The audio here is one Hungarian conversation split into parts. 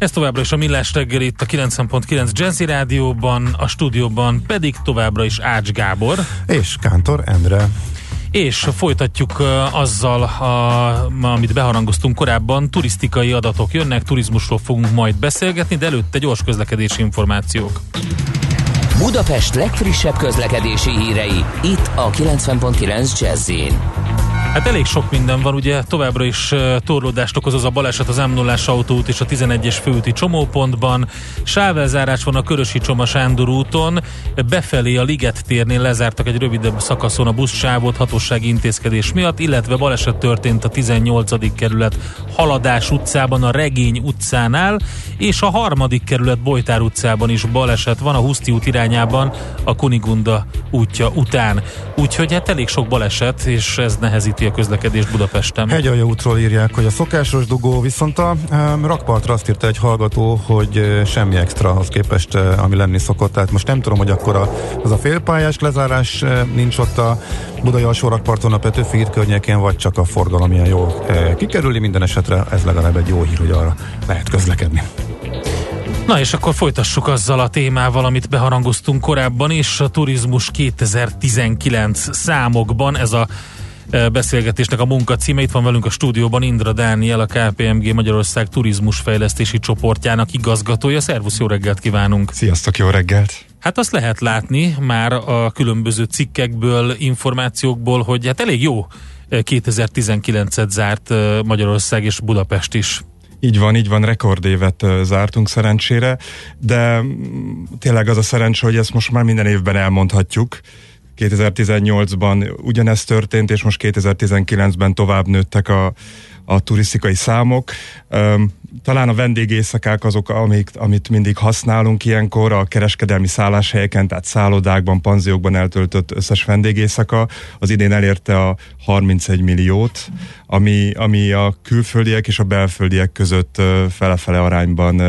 Ez továbbra is a Millás reggel itt a 90.9 Jazzy Rádióban, a stúdióban pedig továbbra is Ács Gábor. És Kántor Endre. És folytatjuk azzal, a, amit beharangoztunk korábban, turisztikai adatok jönnek, turizmusról fogunk majd beszélgetni, de előtte gyors közlekedési információk. Budapest legfrissebb közlekedési hírei, itt a 90.9 jazz Hát elég sok minden van, ugye továbbra is torlódást okoz az a baleset az m 0 autóút és a 11-es főúti csomópontban. Sávelzárás van a Körösi Csoma Sándor úton, befelé a Liget térnél lezártak egy rövidebb szakaszon a buszsávot hatósági intézkedés miatt, illetve baleset történt a 18. kerület Haladás utcában, a Regény utcánál, és a harmadik kerület Bojtár utcában is baleset van a Huszti út irányában a Kunigunda útja után. Úgyhogy hát elég sok baleset, és ez nehezít nehezíti a közlekedés Budapesten. Hegyalja útról írják, hogy a szokásos dugó, viszont a um, rakpartra azt írta egy hallgató, hogy uh, semmi extra az képest, uh, ami lenni szokott. Tehát most nem tudom, hogy akkor a, az a félpályás lezárás uh, nincs ott a Budai alsó rakparton a Petőfi híd környékén, vagy csak a forgalom ilyen jól uh, kikerüli. Minden esetre ez legalább egy jó hír, hogy arra lehet közlekedni. Na és akkor folytassuk azzal a témával, amit beharangoztunk korábban is, a turizmus 2019 számokban, ez a beszélgetésnek a munka címe. Itt van velünk a stúdióban Indra Dániel, a KPMG Magyarország turizmusfejlesztési csoportjának igazgatója. Szervusz, jó reggelt kívánunk! Sziasztok, jó reggelt! Hát azt lehet látni már a különböző cikkekből, információkból, hogy hát elég jó 2019-et zárt Magyarország és Budapest is. Így van, így van, rekordévet zártunk szerencsére, de mm, tényleg az a szerencsé, hogy ezt most már minden évben elmondhatjuk, 2018-ban ugyanezt történt, és most 2019-ben tovább nőttek a, a turisztikai számok. Talán a vendégészakák azok, amik, amit mindig használunk ilyenkor, a kereskedelmi szálláshelyeken, tehát szállodákban, panziókban eltöltött összes vendégészaka, az idén elérte a 31 milliót, ami, ami a külföldiek és a belföldiek között fele-fele arányban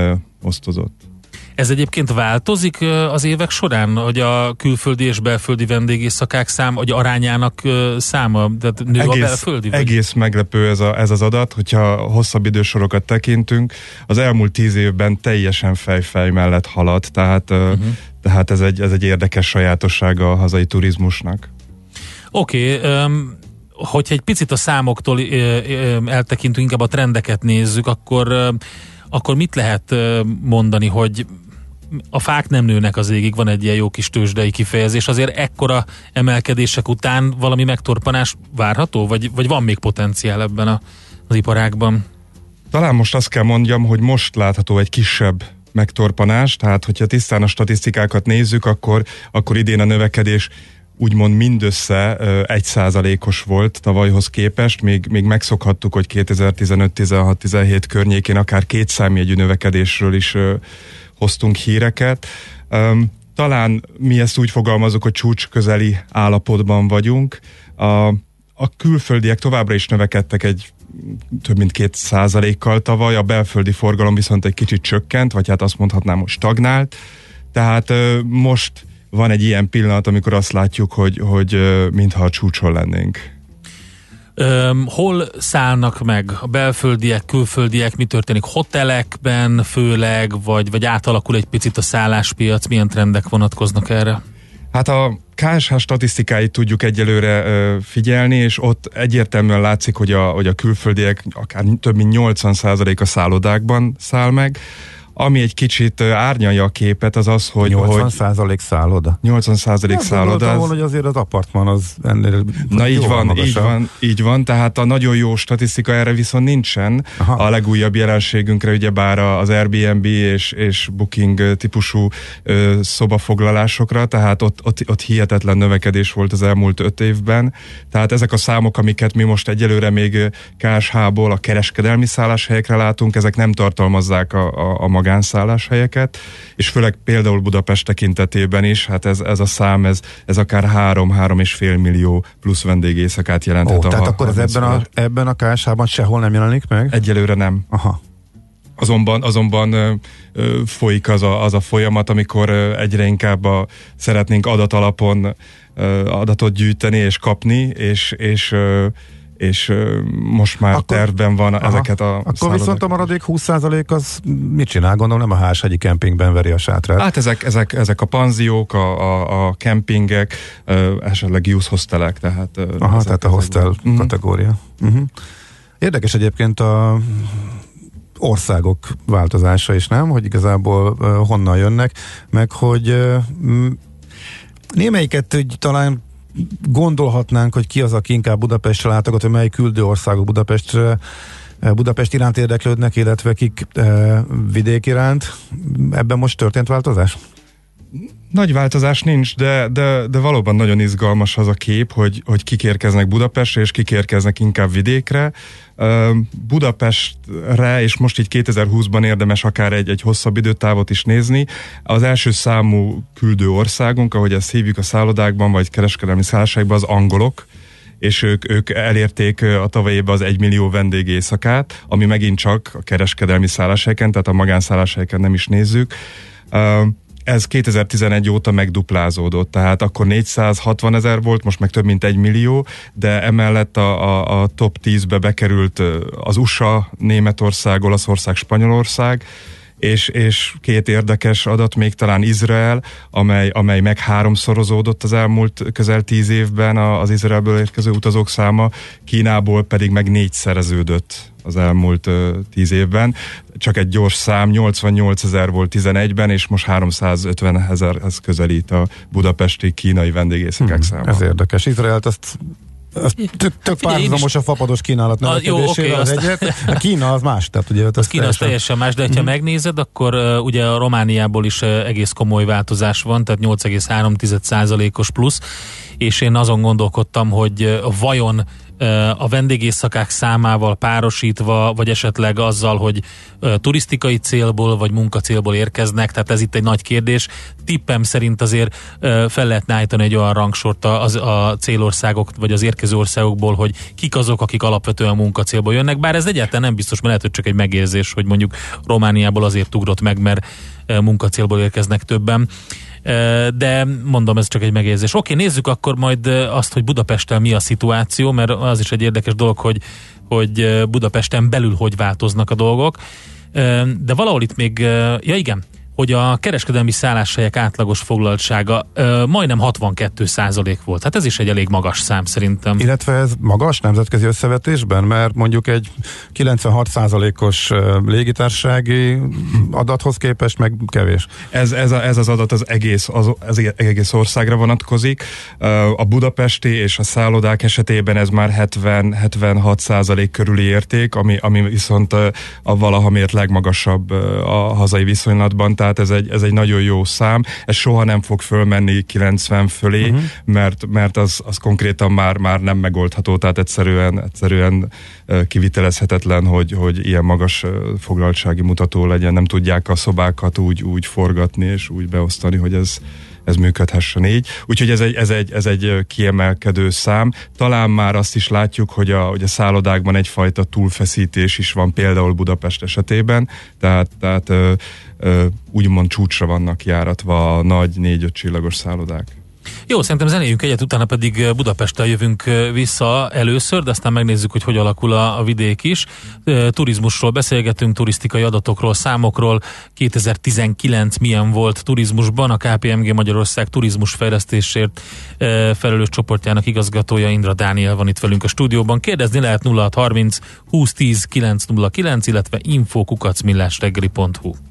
osztozott. Ez egyébként változik az évek során, hogy a külföldi és belföldi vendégészakák szám, hogy arányának száma, tehát nő egész, a belföldi? Vagy? Egész meglepő ez, a, ez az adat, hogyha hosszabb idősorokat tekintünk, az elmúlt tíz évben teljesen fejfej mellett halad, tehát, uh-huh. tehát ez, egy, ez egy érdekes sajátossága a hazai turizmusnak. Oké, okay, um, hogyha egy picit a számoktól eltekintünk, inkább a trendeket nézzük, akkor akkor mit lehet mondani, hogy a fák nem nőnek az égig, van egy ilyen jó kis tőzsdei kifejezés, azért ekkora emelkedések után valami megtorpanás várható, vagy, vagy van még potenciál ebben a, az iparágban? Talán most azt kell mondjam, hogy most látható egy kisebb megtorpanás, tehát hogyha tisztán a statisztikákat nézzük, akkor, akkor idén a növekedés úgymond mindössze egy százalékos volt tavalyhoz képest, még, még megszokhattuk, hogy 2015-16-17 környékén akár két számjegyű növekedésről is hoztunk híreket. Talán mi ezt úgy fogalmazunk, hogy csúcs közeli állapotban vagyunk. A, a külföldiek továbbra is növekedtek egy több mint két százalékkal tavaly, a belföldi forgalom viszont egy kicsit csökkent, vagy hát azt mondhatnám, hogy stagnált. Tehát most van egy ilyen pillanat, amikor azt látjuk, hogy, hogy mintha a csúcson lennénk. Um, hol szállnak meg a belföldiek, külföldiek, mi történik hotelekben főleg, vagy, vagy átalakul egy picit a szálláspiac, milyen trendek vonatkoznak erre? Hát a KSH statisztikáit tudjuk egyelőre ö, figyelni, és ott egyértelműen látszik, hogy a, hogy a külföldiek akár több mint 80% a szállodákban száll meg, ami egy kicsit árnyalja a képet, az az, hogy... 80 százalék szálloda. 80 százalék szálloda. Az... hogy azért az apartman az ennél Na így van, magasabb. így van, így van, tehát a nagyon jó statisztika erre viszont nincsen. Aha. A legújabb jelenségünkre ugyebár az Airbnb és, és Booking típusú ö, szobafoglalásokra, tehát ott, ott, ott hihetetlen növekedés volt az elmúlt öt évben. Tehát ezek a számok, amiket mi most egyelőre még KSH-ból a kereskedelmi szálláshelyekre látunk, ezek nem tartalmazzák a, a, a magán magánszálláshelyeket, és főleg például Budapest tekintetében is, hát ez, ez a szám, ez, ez akár 3-3,5 millió plusz vendégészakát jelenthet. Ó, tehát akkor ez ebben a, ebben a KSH-ban sehol nem jelenik meg? Egyelőre nem. Aha. Azonban, azonban ö, ö, folyik az a, az a folyamat, amikor ö, egyre inkább a, szeretnénk adatalapon adatot gyűjteni és kapni, és, és és most már akkor, tervben van aha, ezeket a Akkor szállodak. viszont a maradék 20% az mit csinál? Gondolom nem a ház egyik kempingben veri a sátrát. Hát ezek, ezek, ezek a panziók, a, a, a kempingek, esetleg youth hostelek, tehát... Aha, ezek, tehát a hostel ezek. kategória. Uh-huh. Érdekes egyébként a országok változása is, nem? Hogy igazából uh, honnan jönnek, meg hogy uh, némelyiket hogy talán gondolhatnánk, hogy ki az, aki inkább Budapestre látogat, hogy mely küldő országok Budapestre Budapest iránt érdeklődnek, illetve kik e, vidék iránt. Ebben most történt változás? Nagy változás nincs, de, de, de valóban nagyon izgalmas az a kép, hogy, hogy kik érkeznek Budapestre, és kik érkeznek inkább vidékre. Budapestre, és most így 2020-ban érdemes akár egy, egy hosszabb időtávot is nézni. Az első számú küldő országunk, ahogy ezt hívjuk a szállodákban, vagy kereskedelmi szálláságban, az angolok, és ők, ők elérték a tavaly évben az egymillió vendég éjszakát, ami megint csak a kereskedelmi szálláshelyeken, tehát a magánszálláshelyeken nem is nézzük ez 2011 óta megduplázódott, tehát akkor 460 ezer volt, most meg több mint egy millió, de emellett a, a, a top 10-be bekerült az USA, Németország, Olaszország, Spanyolország, és, és két érdekes adat, még talán Izrael, amely, amely meg háromszorozódott az elmúlt közel tíz évben az Izraelből érkező utazók száma, Kínából pedig meg négyszereződött az elmúlt tíz évben. Csak egy gyors szám, 88 ezer volt 11-ben, és most 350 ezerhez közelít a budapesti kínai vendégészekek hmm, száma. Ez érdekes. Izraelt azt az tök, tök párhuzamos a fapados kínálat növekedésére az egyet. A Kína az más. Tehát ugye, az Kína az teljesen más, de ha mm. megnézed, akkor uh, ugye a Romániából is uh, egész komoly változás van, tehát 8,3%-os plusz, és én azon gondolkodtam, hogy uh, vajon a vendégészakák számával párosítva, vagy esetleg azzal, hogy turisztikai célból, vagy munkacélból érkeznek, tehát ez itt egy nagy kérdés. Tippem szerint azért fel lehetne állítani egy olyan rangsort az, a célországok, vagy az érkező országokból, hogy kik azok, akik alapvetően munkacélból jönnek, bár ez egyáltalán nem biztos, mert lehet, hogy csak egy megérzés, hogy mondjuk Romániából azért ugrott meg, mert munkacélból érkeznek többen de mondom, ez csak egy megérzés. Oké, nézzük akkor majd azt, hogy Budapesten mi a szituáció, mert az is egy érdekes dolog, hogy, hogy Budapesten belül hogy változnak a dolgok. De valahol itt még, ja igen, hogy a kereskedelmi szálláshelyek átlagos foglaltsága ö, majdnem 62 százalék volt. Hát ez is egy elég magas szám szerintem. Illetve ez magas nemzetközi összevetésben, mert mondjuk egy 96 százalékos légitársági adathoz képest meg kevés. Ez, ez, a, ez az adat az egész, az, az egész országra vonatkozik. A budapesti és a szállodák esetében ez már 70-76 százalék körüli érték, ami, ami viszont a valaha mért legmagasabb a hazai viszonylatban, tehát ez egy, ez egy nagyon jó szám. Ez soha nem fog fölmenni 90 fölé, uh-huh. mert, mert az, az konkrétan már, már nem megoldható, tehát egyszerűen, egyszerűen kivitelezhetetlen, hogy, hogy ilyen magas foglaltsági mutató legyen. Nem tudják a szobákat úgy, úgy forgatni és úgy beosztani, hogy ez, ez működhessen így. Úgyhogy ez egy, ez, egy, ez egy kiemelkedő szám. Talán már azt is látjuk, hogy a, hogy a szállodákban egyfajta túlfeszítés is van, például Budapest esetében, tehát, tehát úgymond csúcsra vannak járatva a nagy négy-öt csillagos szállodák. Jó, szerintem zenéljünk egyet, utána pedig Budapesttel jövünk vissza először, de aztán megnézzük, hogy hogy alakul a, a vidék is. Turizmusról beszélgetünk, turisztikai adatokról, számokról. 2019 milyen volt turizmusban? A KPMG Magyarország turizmus fejlesztésért felelős csoportjának igazgatója Indra Dániel van itt velünk a stúdióban. Kérdezni lehet 0630 2010 909, illetve infokukacmillásreggeli.hu.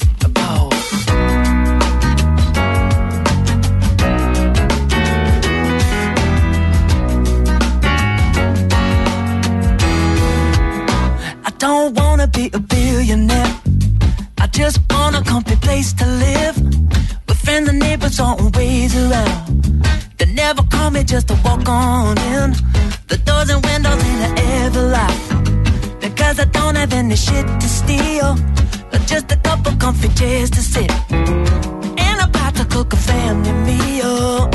just wanna come prepare place to live. With friends and neighbors always around. They never call me just to walk on in. The doors and windows ain't ever locked. Because I don't have any shit to steal. But just a couple comfy chairs to sit. And I'm about to cook a family meal.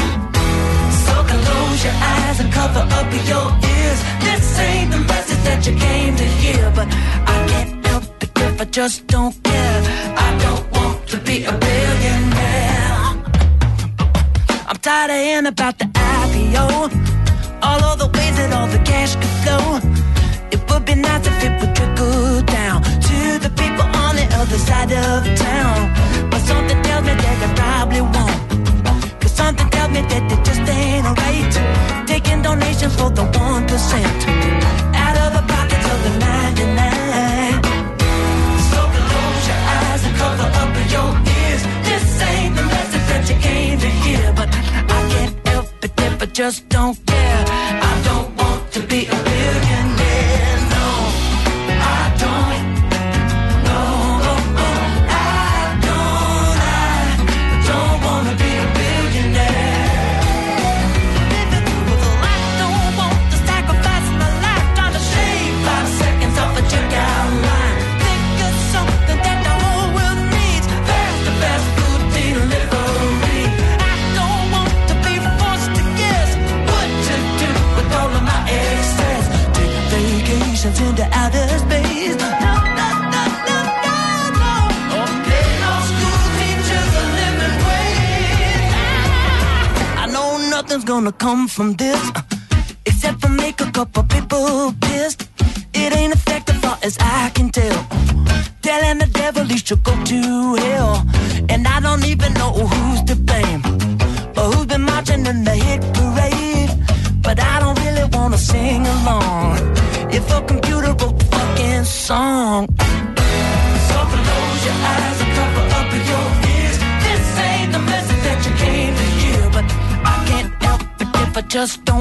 So close your eyes and cover up your ears. This ain't the message that you came to hear. But I can't help it if I just don't care. Be a billionaire. I'm tired of hearing about the IPO. All of the ways that all the cash could flow. It would be nice if it would trickle down to the people on the other side of town. But something tells me that it probably won't. Cause something tells me that it just ain't right. Taking donations for the 1% out of the pockets of the 99. Just don't care. I don't want to be gonna come from this uh, except for make a couple people pissed. It ain't effective far as I can tell. Telling the devil he should go to hell,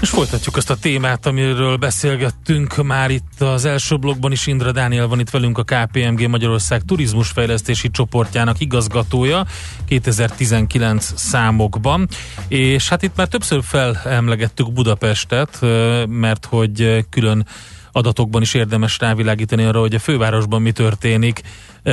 És folytatjuk azt a témát, amiről beszélgettünk már itt az első blogban is. Indra Dániel van itt velünk, a KPMG Magyarország turizmusfejlesztési csoportjának igazgatója 2019 számokban. És hát itt már többször felemlegettük Budapestet, mert hogy külön adatokban is érdemes rávilágítani arra, hogy a fővárosban mi történik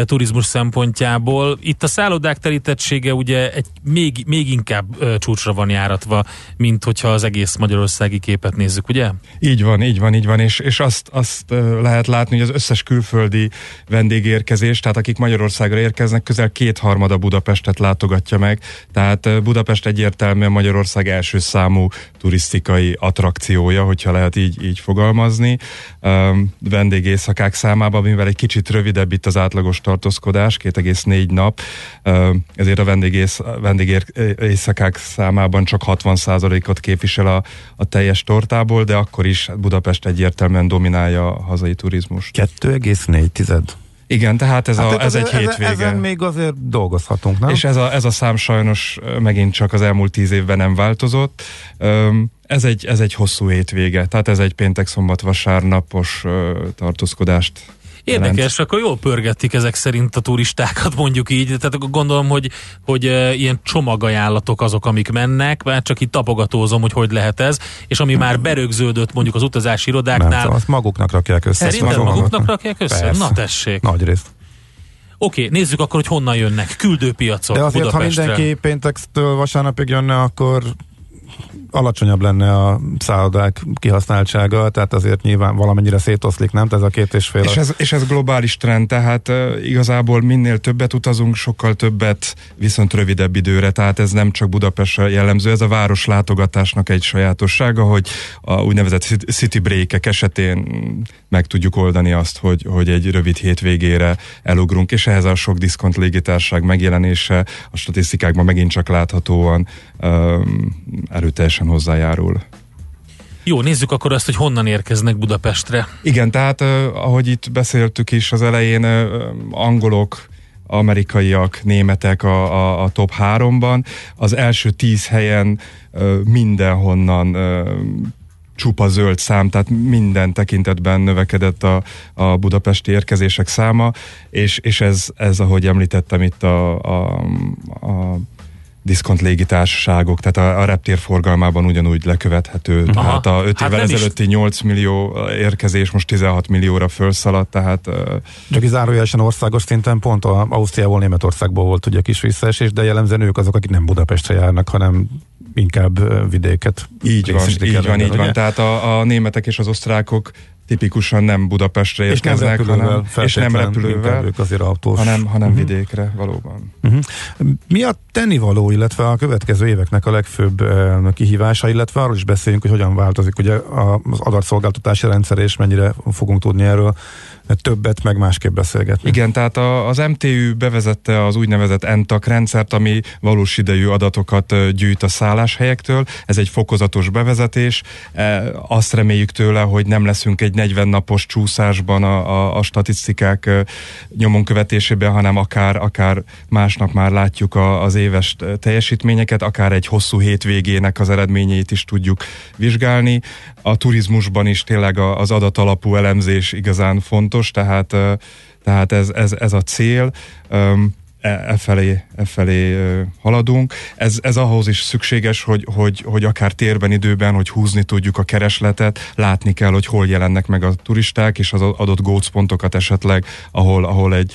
turizmus szempontjából. Itt a szállodák terítettsége ugye egy még, még inkább e, csúcsra van járatva, mint hogyha az egész magyarországi képet nézzük, ugye? Így van, így van, így van, és, és azt, azt ö, lehet látni, hogy az összes külföldi vendégérkezés, tehát akik Magyarországra érkeznek, közel kétharmada Budapestet látogatja meg, tehát Budapest egyértelműen Magyarország első számú turisztikai attrakciója, hogyha lehet így, így fogalmazni. Um, vendégészakák számában, mivel egy kicsit rövidebb itt az átlagos tartózkodás, 2,4 nap, ezért a vendégész, számában csak 60%-ot képvisel a, a teljes tortából, de akkor is Budapest egyértelműen dominálja a hazai turizmus. 2,4 tized. Igen, tehát ez, Hát a, ez egy ezen, hétvége. Ezen még azért dolgozhatunk, nem? És ez a, ez a szám sajnos megint csak az elmúlt tíz évben nem változott. Ez egy, ez egy hosszú hétvége, tehát ez egy péntek, szombat, vasárnapos ö, tartózkodást. Érdekes, akkor jól pörgetik ezek szerint a turistákat, mondjuk így. Tehát akkor gondolom, hogy, hogy e, ilyen csomagajánlatok azok, amik mennek, mert csak itt tapogatózom, hogy hogy lehet ez, és ami már berögződött mondjuk az utazási Nem, irodáknál, szóval azt maguknak rakják össze. Szerinted Azt maguknak rakják össze? Persze. Na tessék. Nagy rész. Oké, nézzük akkor, hogy honnan jönnek. Küldőpiacok De azért, ha mindenki péntektől vasárnapig jönne, akkor alacsonyabb lenne a szállodák kihasználtsága, tehát azért nyilván valamennyire szétoszlik, nem? Tehát ez a két és fél. És ez, és ez globális trend, tehát uh, igazából minél többet utazunk, sokkal többet viszont rövidebb időre, tehát ez nem csak Budapestre jellemző, ez a város látogatásnak egy sajátossága, hogy a úgynevezett cit- city break esetén meg tudjuk oldani azt, hogy, hogy egy rövid hétvégére elugrunk, és ehhez a sok diszkont légitárság megjelenése a statisztikákban megint csak láthatóan um, erőteljesen hozzájárul. Jó, nézzük akkor azt, hogy honnan érkeznek Budapestre. Igen, tehát ahogy itt beszéltük is az elején, angolok, amerikaiak, németek a, a, a top háromban. Az első tíz helyen mindenhonnan csupa zöld szám, tehát minden tekintetben növekedett a, a budapesti érkezések száma, és, és ez, ez, ahogy említettem itt a, a, a diszkont légitársaságok, tehát a, a reptér forgalmában ugyanúgy lekövethető. Aha. Tehát a 5 hát évvel ezelőtti is. 8 millió érkezés most 16 millióra felszaladt, tehát... Csak zárójelesen országos szinten pont a Ausztriából, Németországból volt ugye kis visszaesés, de jellemzően ők azok, akik nem Budapestre járnak, hanem inkább vidéket. Így van, így van, így van. Tehát a, a németek és az osztrákok tipikusan nem Budapestre érkeznek, és nem hanem, és nem repülővel ők azért autós. hanem, hanem uh-huh. vidékre valóban. Uh-huh. Mi a tennivaló, illetve a következő éveknek a legfőbb uh, kihívása, illetve arról is beszéljünk, hogy hogyan változik ugye az adatszolgáltatási rendszer, és mennyire fogunk tudni erről többet, meg másképp beszélgetni. Igen, tehát a, az MTÜ bevezette az úgynevezett ENTAK rendszert, ami valós idejű adatokat gyűjt a szálláshelyektől. Ez egy fokozatos bevezetés. E, azt reméljük tőle, hogy nem leszünk egy 40 napos csúszásban a, a, a statisztikák nyomon követésében, hanem akár, akár másnap már látjuk a, az éves teljesítményeket, akár egy hosszú hétvégének az eredményeit is tudjuk vizsgálni. A turizmusban is tényleg az adatalapú elemzés igazán fontos, tehát, tehát ez, ez, ez a cél. E, e felé, e felé haladunk. Ez, ez ahhoz is szükséges, hogy, hogy, hogy akár térben, időben, hogy húzni tudjuk a keresletet, látni kell, hogy hol jelennek meg a turisták, és az adott gócpontokat esetleg, ahol, ahol egy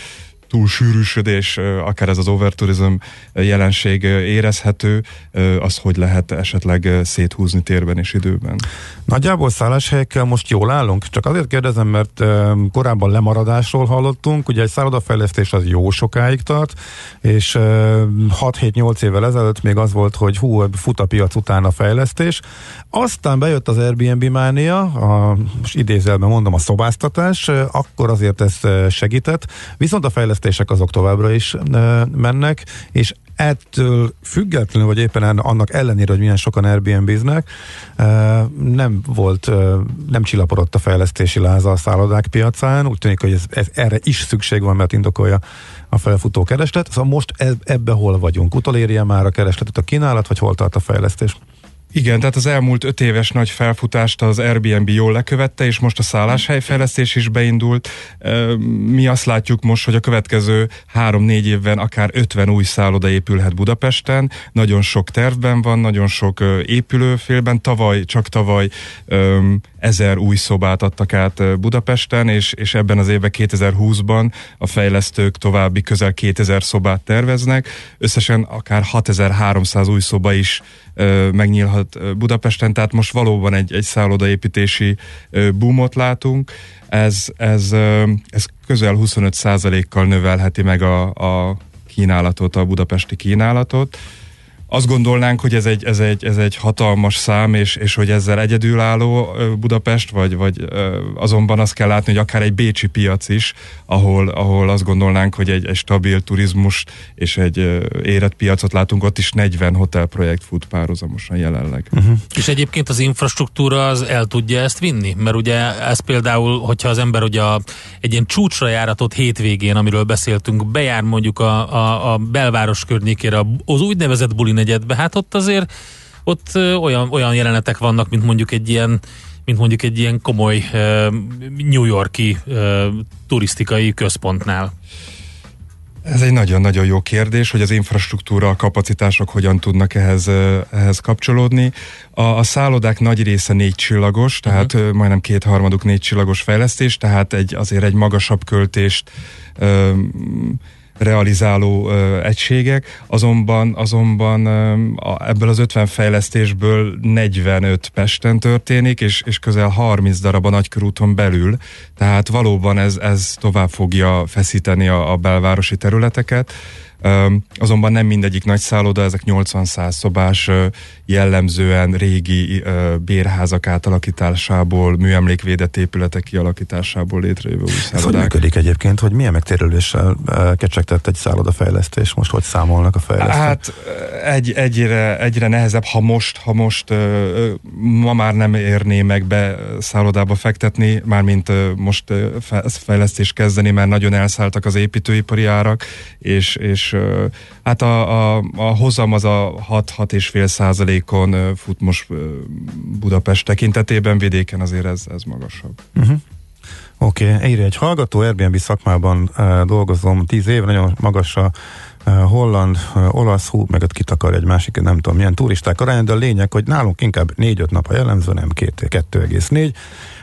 túlsűrűsödés, akár ez az overtourism jelenség érezhető, az hogy lehet esetleg széthúzni térben és időben. Nagyjából szálláshelyekkel most jól állunk? Csak azért kérdezem, mert korábban lemaradásról hallottunk, ugye egy szállodafejlesztés az jó sokáig tart, és 6-7-8 évvel ezelőtt még az volt, hogy hú, fut a piac után a fejlesztés. Aztán bejött az Airbnb mánia, a, idézelben mondom a szobáztatás, akkor azért ez segített, viszont a fejlesztés fejlesztések azok továbbra is mennek, és ettől függetlenül, vagy éppen annak ellenére, hogy milyen sokan Airbnb-znek, nem volt, nem csillaporodott a fejlesztési láza a szállodák piacán, úgy tűnik, hogy ez, ez, erre is szükség van, mert indokolja a felfutó kereslet. Szóval most ebbe hol vagyunk? Utolérje már a keresletet a kínálat, vagy hol tart a fejlesztés? Igen, tehát az elmúlt öt éves nagy felfutást az Airbnb jól lekövette, és most a szálláshelyfejlesztés is beindult. Mi azt látjuk most, hogy a következő három-négy évben akár 50 új szálloda épülhet Budapesten. Nagyon sok tervben van, nagyon sok épülőfélben. Tavaly, csak tavaly ezer új szobát adtak át Budapesten, és, és ebben az évben 2020-ban a fejlesztők további közel 2000 szobát terveznek. Összesen akár 6300 új szoba is megnyílhat Budapesten, tehát most valóban egy, egy szállodaépítési boomot látunk. Ez, ez, ez közel 25%-kal növelheti meg a, a kínálatot, a budapesti kínálatot azt gondolnánk, hogy ez egy, ez egy, ez egy hatalmas szám, és, és hogy ezzel egyedülálló Budapest, vagy, vagy azonban azt kell látni, hogy akár egy bécsi piac is, ahol, ahol azt gondolnánk, hogy egy, egy stabil turizmus és egy érett piacot látunk, ott is 40 hotelprojekt fut párhuzamosan jelenleg. Uh-huh. És egyébként az infrastruktúra az el tudja ezt vinni? Mert ugye ez például, hogyha az ember ugye a, egy ilyen csúcsra járatott hétvégén, amiről beszéltünk, bejár mondjuk a, a, a belváros környékére az úgynevezett bulin negyedbe, hát ott azért ott olyan, olyan jelenetek vannak, mint mondjuk egy ilyen mint mondjuk egy ilyen komoly New Yorki turisztikai központnál. Ez egy nagyon-nagyon jó kérdés, hogy az infrastruktúra, a kapacitások hogyan tudnak ehhez, ehhez kapcsolódni. A, a szállodák nagy része négy csillagos, tehát uh-huh. majdnem kétharmaduk négy csillagos fejlesztés, tehát egy, azért egy magasabb költést realizáló ö, egységek, azonban, azonban ö, a, ebből az 50 fejlesztésből 45 Pesten történik, és, és közel 30 darab a nagykörúton belül, tehát valóban ez, ez tovább fogja feszíteni a, a belvárosi területeket. Azonban nem mindegyik nagy szálloda, ezek 80-100 szobás, jellemzően régi bérházak átalakításából, műemlékvédett épületek kialakításából létrejövő új szállodák. Ez hogy működik egyébként, hogy milyen megtérüléssel kecsegtett egy szállodafejlesztés? Most hogy számolnak a fejlesztők? Hát egy, egyre, egyre nehezebb, ha most, ha most ma már nem érné meg be szállodába fektetni, mármint most fejlesztés kezdeni, mert nagyon elszálltak az építőipari árak, és, és hát a, a, a hozam az a 6-6,5 százalékon fut most Budapest tekintetében, vidéken azért ez, ez magasabb. Uh-huh. Oké, okay. írja egy hallgató, Airbnb szakmában uh, dolgozom 10 év, nagyon magas a uh, holland, uh, olasz, hú, meg ott kitakar egy másik, nem tudom milyen turisták arány, de a lényeg, hogy nálunk inkább 4-5 nap a jellemző, nem 2,4.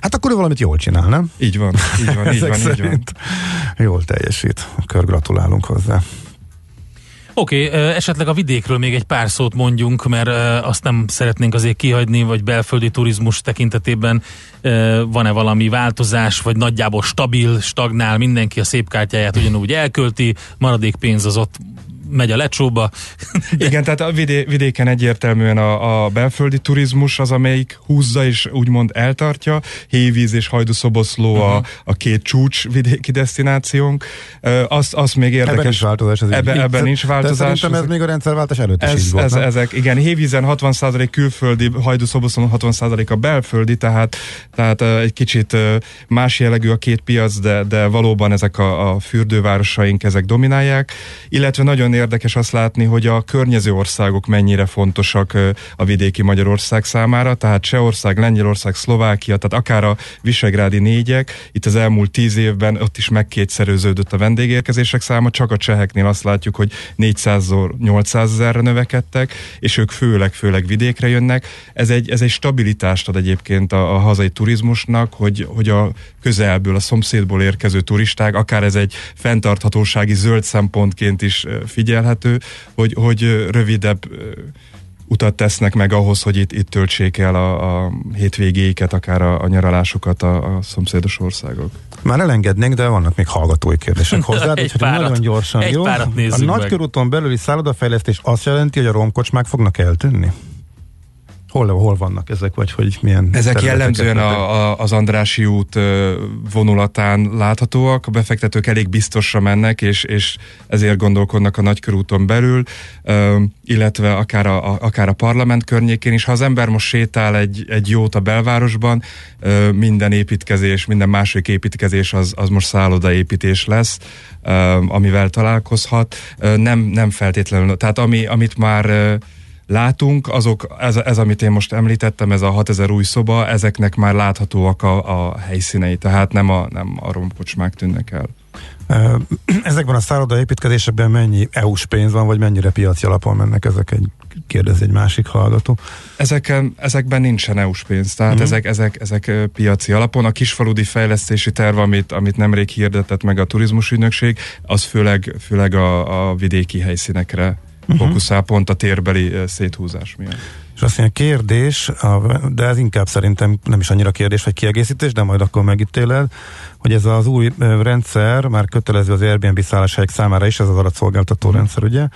Hát akkor ő valamit jól csinál, nem? Így van, így van, így van, így van. Jól teljesít. Kör gratulálunk hozzá. Oké, okay, esetleg a vidékről még egy pár szót mondjunk, mert azt nem szeretnénk azért kihagyni, vagy belföldi turizmus tekintetében van-e valami változás, vagy nagyjából stabil, stagnál, mindenki a szép kártyáját ugyanúgy elkölti, maradék pénz az ott megy a lecsóba. Igen, tehát a vidé, vidéken egyértelműen a, a belföldi turizmus az, amelyik húzza és úgymond eltartja. Hévíz és Hajdúszoboszló uh-huh. a, mhm. a két csúcs vidéki destinációnk. Azt, azt még érdekes. Ebben nincs változás. Ez ebbe, ebben nincs változás. De ez még a rendszerváltás előtt ez, is így volt, ez, Ezek, igen, Hévízen 60% külföldi, Hajdúszoboszlón 60% a belföldi, tehát, tehát egy kicsit más jellegű a két piac, de, de valóban ezek a, a fürdővárosaink ezek dominálják, illetve nagyon érdekes azt látni, hogy a környező országok mennyire fontosak a vidéki Magyarország számára, tehát Csehország, Lengyelország, Szlovákia, tehát akár a Visegrádi négyek, itt az elmúlt tíz évben ott is megkétszerőződött a vendégérkezések száma, csak a cseheknél azt látjuk, hogy 400-800 ezerre növekedtek, és ők főleg, főleg vidékre jönnek. Ez egy, ez egy stabilitást ad egyébként a, a hazai turizmusnak, hogy, hogy a közelből, a szomszédból érkező turisták, akár ez egy fenntarthatósági zöld szempontként is figyelhető, hogy, hogy rövidebb utat tesznek meg ahhoz, hogy itt, itt töltsék el a, a hétvégéiket, akár a, a nyaralásokat a, a szomszédos országok. Már elengednénk, de vannak még hallgatói kérdések hozzá, egy úgyhogy nagyon gyorsan, egy jó? A nagykörúton belüli szállodafejlesztés azt jelenti, hogy a romkocsmák fognak eltűnni? Hol, hol vannak ezek, vagy hogy milyen Ezek jellemzően a, a, az Andrási út vonulatán láthatóak, a befektetők elég biztosra mennek, és, és ezért gondolkodnak a nagykörúton belül, illetve akár a, a, akár a parlament környékén is. Ha az ember most sétál egy, egy jót a belvárosban, minden építkezés, minden második építkezés az, az most szállodaépítés lesz, amivel találkozhat. Nem, nem feltétlenül, tehát ami, amit már látunk, azok, ez, ez amit én most említettem, ez a 6000 új szoba, ezeknek már láthatóak a, a helyszínei, tehát nem a, nem a romkocsmák tűnnek el. Ezekben a szálloda építkezésekben mennyi EU-s pénz van, vagy mennyire piaci alapon mennek ezek egy kérdez egy másik hallgató. Ezeken, ezekben nincsen EU-s pénz, tehát uh-huh. ezek, ezek, ezek piaci alapon. A kisfaludi fejlesztési terv, amit, amit nemrég hirdetett meg a turizmusügynökség, az főleg, főleg a, a vidéki helyszínekre. Fókuszál pont a térbeli széthúzás miatt. És azt mondja, kérdés, de ez inkább szerintem nem is annyira kérdés, vagy kiegészítés, de majd akkor megítéled, hogy ez az új rendszer már kötelező az Airbnb szálláshelyek számára is, ez az adatszolgáltató uh-huh. rendszer, ugye?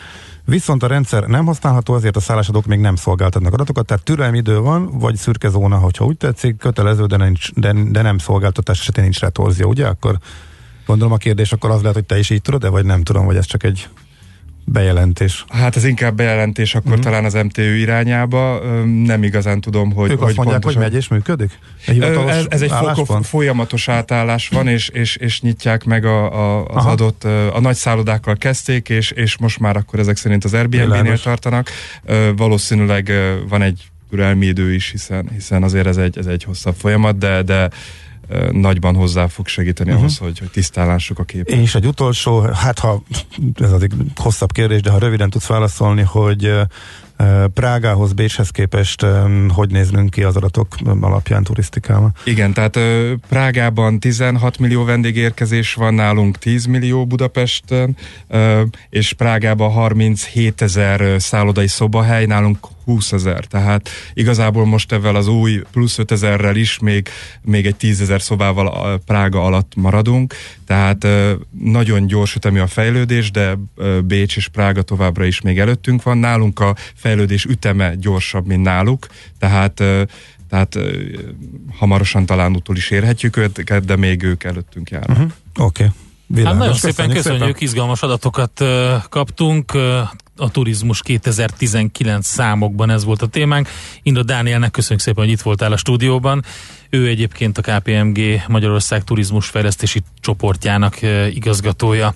Viszont a rendszer nem használható, azért a szállásadók még nem szolgáltatnak adatokat, tehát türelmi idő van, vagy szürke zóna, hogyha úgy tetszik, kötelező, de, nincs, de, de nem szolgáltatás esetén nincs retorzió, ugye? Akkor gondolom a kérdés akkor az lehet, hogy te is így tudod, de vagy nem tudom, vagy ez csak egy bejelentés. Hát ez inkább bejelentés akkor uh-huh. talán az MTÜ irányába. Nem igazán tudom, hogy... Ők hogy azt mondják, pontosan... hogy megy és működik? Ez, ez egy foko, folyamatos átállás van, és, és, és nyitják meg a, a, az Aha. adott... A nagy szállodákkal kezdték, és, és most már akkor ezek szerint az Airbnb-nél tartanak. Valószínűleg van egy türelmi idő is, hiszen, hiszen azért ez egy, ez egy hosszabb folyamat, de, de nagyban hozzá fog segíteni uh-huh. ahhoz, hogy, hogy tisztálássuk a képet. És egy utolsó, hát ha ez az egy hosszabb kérdés, de ha röviden tudsz válaszolni, hogy Prágához, Bécshez képest hogy néznünk ki az adatok alapján turisztikában? Igen, tehát Prágában 16 millió vendégérkezés van, nálunk 10 millió Budapesten, és Prágában 37 ezer szállodai szobahely, nálunk 20 ezer, tehát igazából most ezzel az új plusz 5 ezerrel is még, még egy 10 ezer szobával a Prága alatt maradunk, tehát nagyon gyors ütemű a fejlődés, de Bécs és Prága továbbra is még előttünk van. Nálunk a fejlődés üteme gyorsabb, mint náluk, tehát tehát hamarosan talán utol is érhetjük őket, de még ők előttünk járnak. Uh-huh. Oké. Okay. Világos. Hát nagyon szépen köszönjük, köszönjük, szépen. izgalmas adatokat kaptunk. A turizmus 2019 számokban ez volt a témánk. Indra Dánielnek köszönjük szépen, hogy itt voltál a stúdióban. Ő egyébként a KPMG Magyarország Turizmus Fejlesztési Csoportjának igazgatója.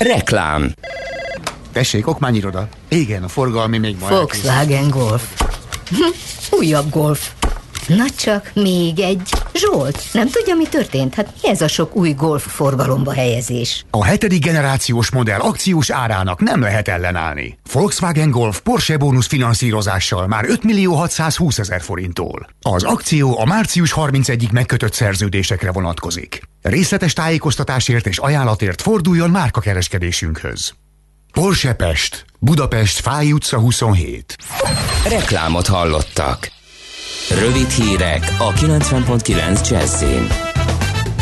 Reklám Tessék, okmányiroda. Igen, a forgalmi még ma Volkswagen Golf. Hm, újabb Golf. Na csak, még egy. Zsolt, nem tudja, mi történt? Hát mi ez a sok új golf forgalomba helyezés? A hetedik generációs modell akciós árának nem lehet ellenállni. Volkswagen Golf Porsche bónusz finanszírozással már 5 millió 620 ezer forinttól. Az akció a március 31-ig megkötött szerződésekre vonatkozik. Részletes tájékoztatásért és ajánlatért forduljon márkakereskedésünkhöz. Porsche Pest, Budapest, Fáj utca 27. Reklámot hallottak. Rövid hírek a 90.9 Jazzin.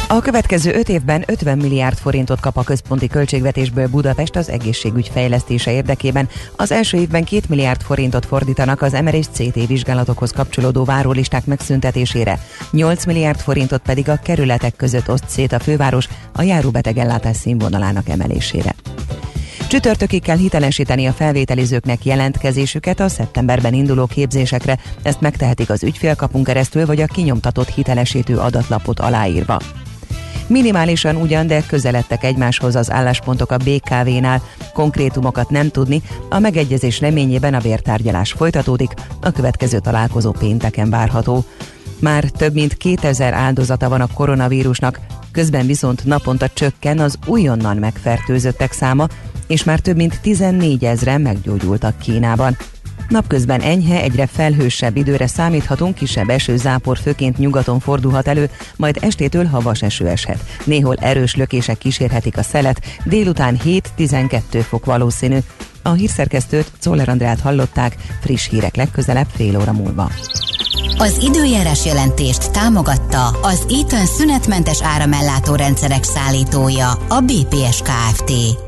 A következő öt évben 50 milliárd forintot kap a központi költségvetésből Budapest az egészségügy fejlesztése érdekében. Az első évben 2 milliárd forintot fordítanak az MR és CT vizsgálatokhoz kapcsolódó várólisták megszüntetésére. 8 milliárd forintot pedig a kerületek között oszt szét a főváros a járóbetegellátás színvonalának emelésére. Csütörtökig kell hitelesíteni a felvételizőknek jelentkezésüket a szeptemberben induló képzésekre. Ezt megtehetik az ügyfélkapunk keresztül, vagy a kinyomtatott hitelesítő adatlapot aláírva. Minimálisan ugyan, de közeledtek egymáshoz az álláspontok a BKV-nál. Konkrétumokat nem tudni, a megegyezés reményében a vértárgyalás folytatódik, a következő találkozó pénteken várható. Már több mint 2000 áldozata van a koronavírusnak, közben viszont naponta csökken az újonnan megfertőzöttek száma, és már több mint 14 ezren meggyógyultak Kínában. Napközben enyhe, egyre felhősebb időre számíthatunk, kisebb esőzápor főként nyugaton fordulhat elő, majd estétől havas eső eshet. Néhol erős lökések kísérhetik a szelet, délután 7-12 fok valószínű. A hírszerkesztőt, Czoller Andrát hallották, friss hírek legközelebb fél óra múlva. Az időjárás jelentést támogatta az Eaton szünetmentes áramellátó rendszerek szállítója, a BPS Kft.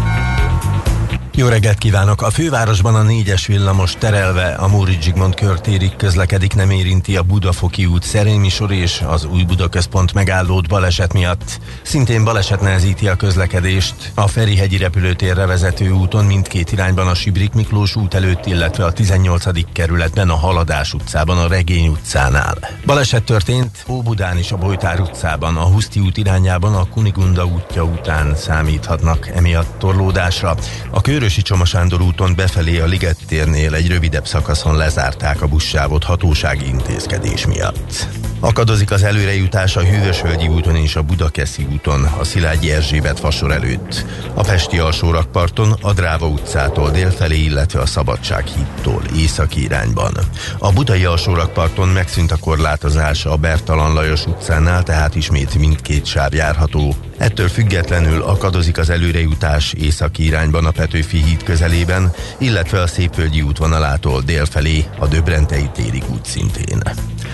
jó reggelt kívánok! A fővárosban a négyes villamos terelve a Móri Zsigmond körtérig közlekedik, nem érinti a Budafoki út Szerémi sor és az Új Budaközpont megállót baleset miatt. Szintén baleset nehezíti a közlekedést. A Ferihegyi repülőtérre vezető úton mindkét irányban a Sibrik Miklós út előtt, illetve a 18. kerületben a Haladás utcában a Regény utcánál. Baleset történt Óbudán is a Bojtár utcában, a Huszti út irányában a Kunigunda útja után számíthatnak emiatt torlódásra. A kör Körösi Csoma Sándor úton befelé a Liget térnél egy rövidebb szakaszon lezárták a buszsávot hatósági intézkedés miatt. Akadozik az előrejutás a Hűvösvölgyi úton és a Budakeszi úton, a Szilágyi Erzsébet fasor előtt. A Pesti alsórakparton a Dráva utcától délfelé, illetve a Szabadság hídtól északi irányban. A Budai alsórakparton megszűnt a korlátozás a Bertalan Lajos utcánál, tehát ismét mindkét sáv járható. Ettől függetlenül akadozik az előrejutás északi irányban a Petőfi híd közelében, illetve a Szépvölgyi útvonalától délfelé a Döbrentei téri út szintén.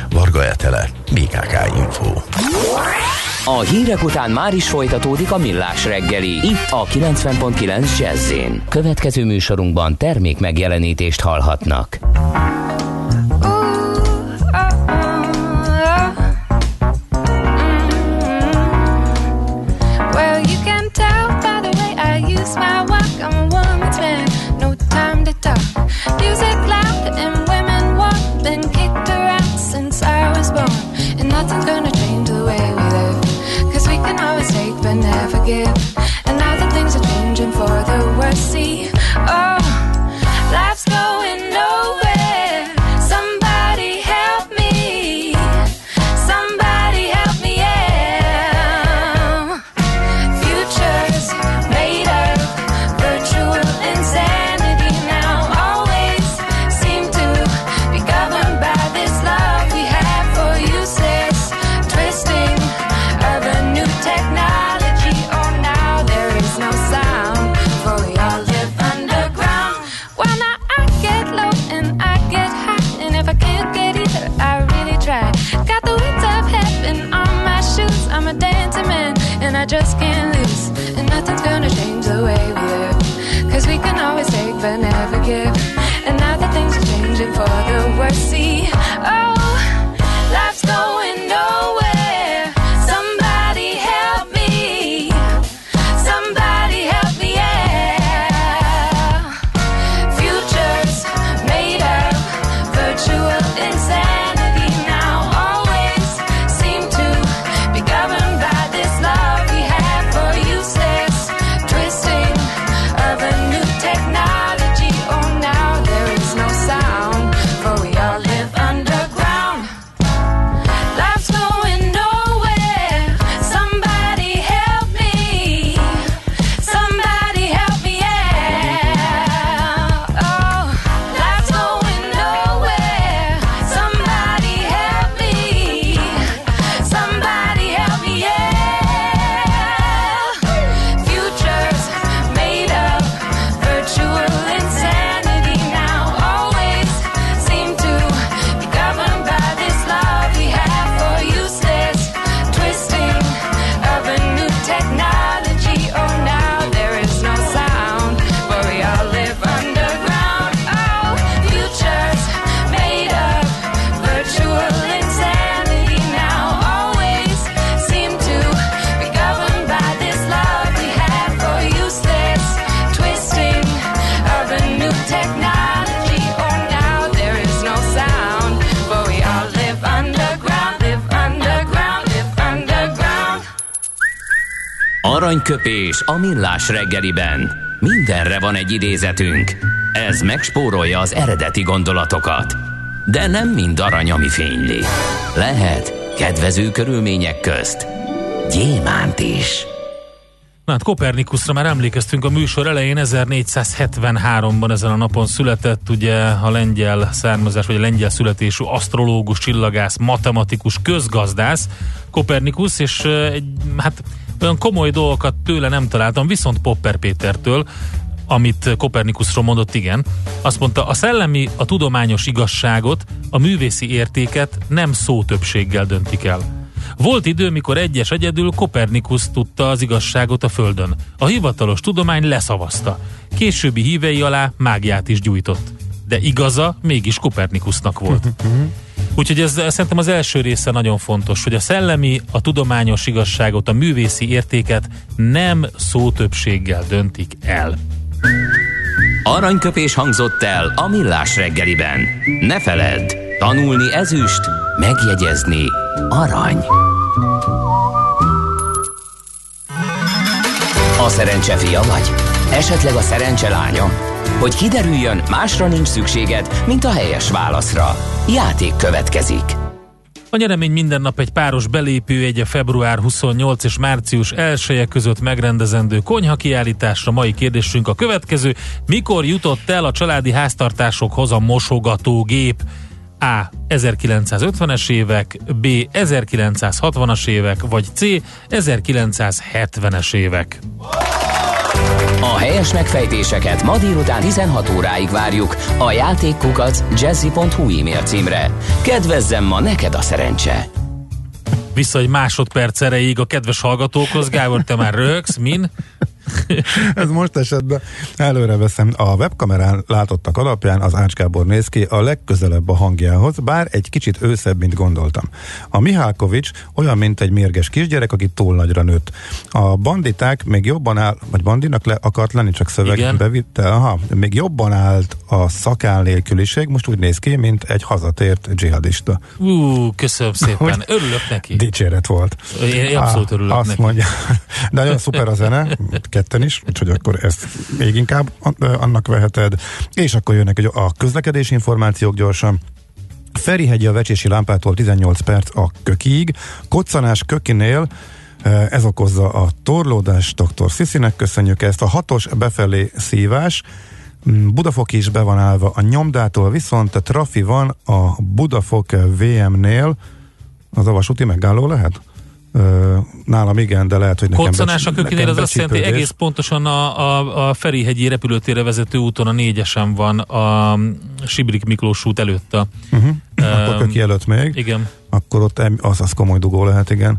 Varga Etele, BKK Info. A hírek után már is folytatódik a millás reggeli, itt a 90.9 jazz Következő műsorunkban termék megjelenítést hallhatnak. Aranyköpés a millás reggeliben. Mindenre van egy idézetünk. Ez megspórolja az eredeti gondolatokat. De nem mind arany, ami fényli. Lehet kedvező körülmények közt gyémánt is. Na hát Kopernikusra már emlékeztünk a műsor elején, 1473-ban ezen a napon született ugye a lengyel származás, vagy a lengyel születésű asztrológus, csillagász, matematikus, közgazdász Kopernikus, és egy, hát olyan komoly dolgokat tőle nem találtam, viszont Popper Pétertől, amit Kopernikusról mondott, igen. Azt mondta, a szellemi, a tudományos igazságot, a művészi értéket nem szótöbbséggel döntik el. Volt idő, mikor egyes egyedül Kopernikus tudta az igazságot a Földön. A hivatalos tudomány leszavazta. Későbbi hívei alá mágiát is gyújtott. De igaza mégis Kopernikusnak volt. Úgyhogy ez szerintem az első része nagyon fontos, hogy a szellemi, a tudományos igazságot, a művészi értéket nem szótöbbséggel döntik el. Aranyköpés hangzott el a millás reggeliben. Ne feledd, tanulni ezüst, megjegyezni arany. A szerencse fia vagy? Esetleg a szerencse lánya? Hogy kiderüljön, másra nincs szükséged, mint a helyes válaszra. Játék következik. A nyeremény minden nap egy páros belépő egy a február 28 és március 1 között megrendezendő konyha kiállításra. Mai kérdésünk a következő. Mikor jutott el a családi háztartásokhoz a mosogatógép? A. 1950-es évek, B. 1960-as évek, vagy C. 1970-es évek. A helyes megfejtéseket ma délután 16 óráig várjuk a játékkukac jazzy.hu e-mail címre. Kedvezzem ma neked a szerencse! Vissza egy másodperc erejéig a kedves hallgatókhoz. Gábor, te már röhögsz, min? Ez most esetben előre veszem. A webkamerán látottak alapján az Ács Gábor néz ki a legközelebb a hangjához, bár egy kicsit őszebb, mint gondoltam. A Mihálkovics olyan, mint egy mérges kisgyerek, aki túl nagyra nőtt. A banditák még jobban áll, vagy bandinak le akart lenni, csak szöveg bevitte, aha, még jobban állt a szakál nélküliség, most úgy néz ki, mint egy hazatért dzsihadista. Ú, köszönöm szépen. Örülök neki. Dicséret volt. Én abszolút Á, örülök Azt neki. mondja, de nagyon szuper a zene, ketten is, úgyhogy akkor ezt még inkább annak veheted. És akkor jönnek a közlekedési információk gyorsan. Ferihegyi a Vecsési lámpától 18 perc a Kökiig. Koccanás Kökinél ez okozza a torlódás dr. Sziszinek, köszönjük ezt. A hatos befelé szívás, Mm, Budafok is be van állva a nyomdától, viszont a trafi van a Budafok VM-nél, az a vasúti megálló lehet? Nálam igen, de lehet, hogy nekem Koccanás a kökinél az azt jelenti, becsípődés. egész pontosan a, a, a Ferihegyi repülőtérre vezető úton a négyesen van a Sibrik Miklós út előtt a Uh-huh. Akkor Öm, köki előtt még. Igen. Akkor ott az, az komoly dugó lehet, igen.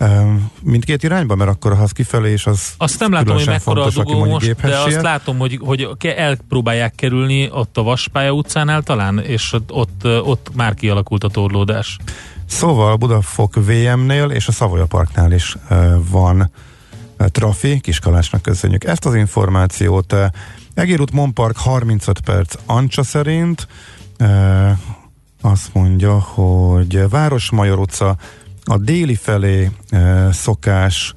Um, mindkét irányba, mert akkor ha az kifelé, és az Azt nem látom, hogy mekkora a fontos, aki dugó most, de azt siet. látom, hogy, hogy elpróbálják kerülni ott a Vaspálya utcánál talán, és ott, ott, ott már kialakult a torlódás. Szóval Budafok VM-nél és a Szavoya Parknál is van trafi, Kiskalásnak köszönjük ezt az információt. Egér út Monpark 35 perc Ancsa szerint, azt mondja, hogy Városmajor utca a déli felé szokás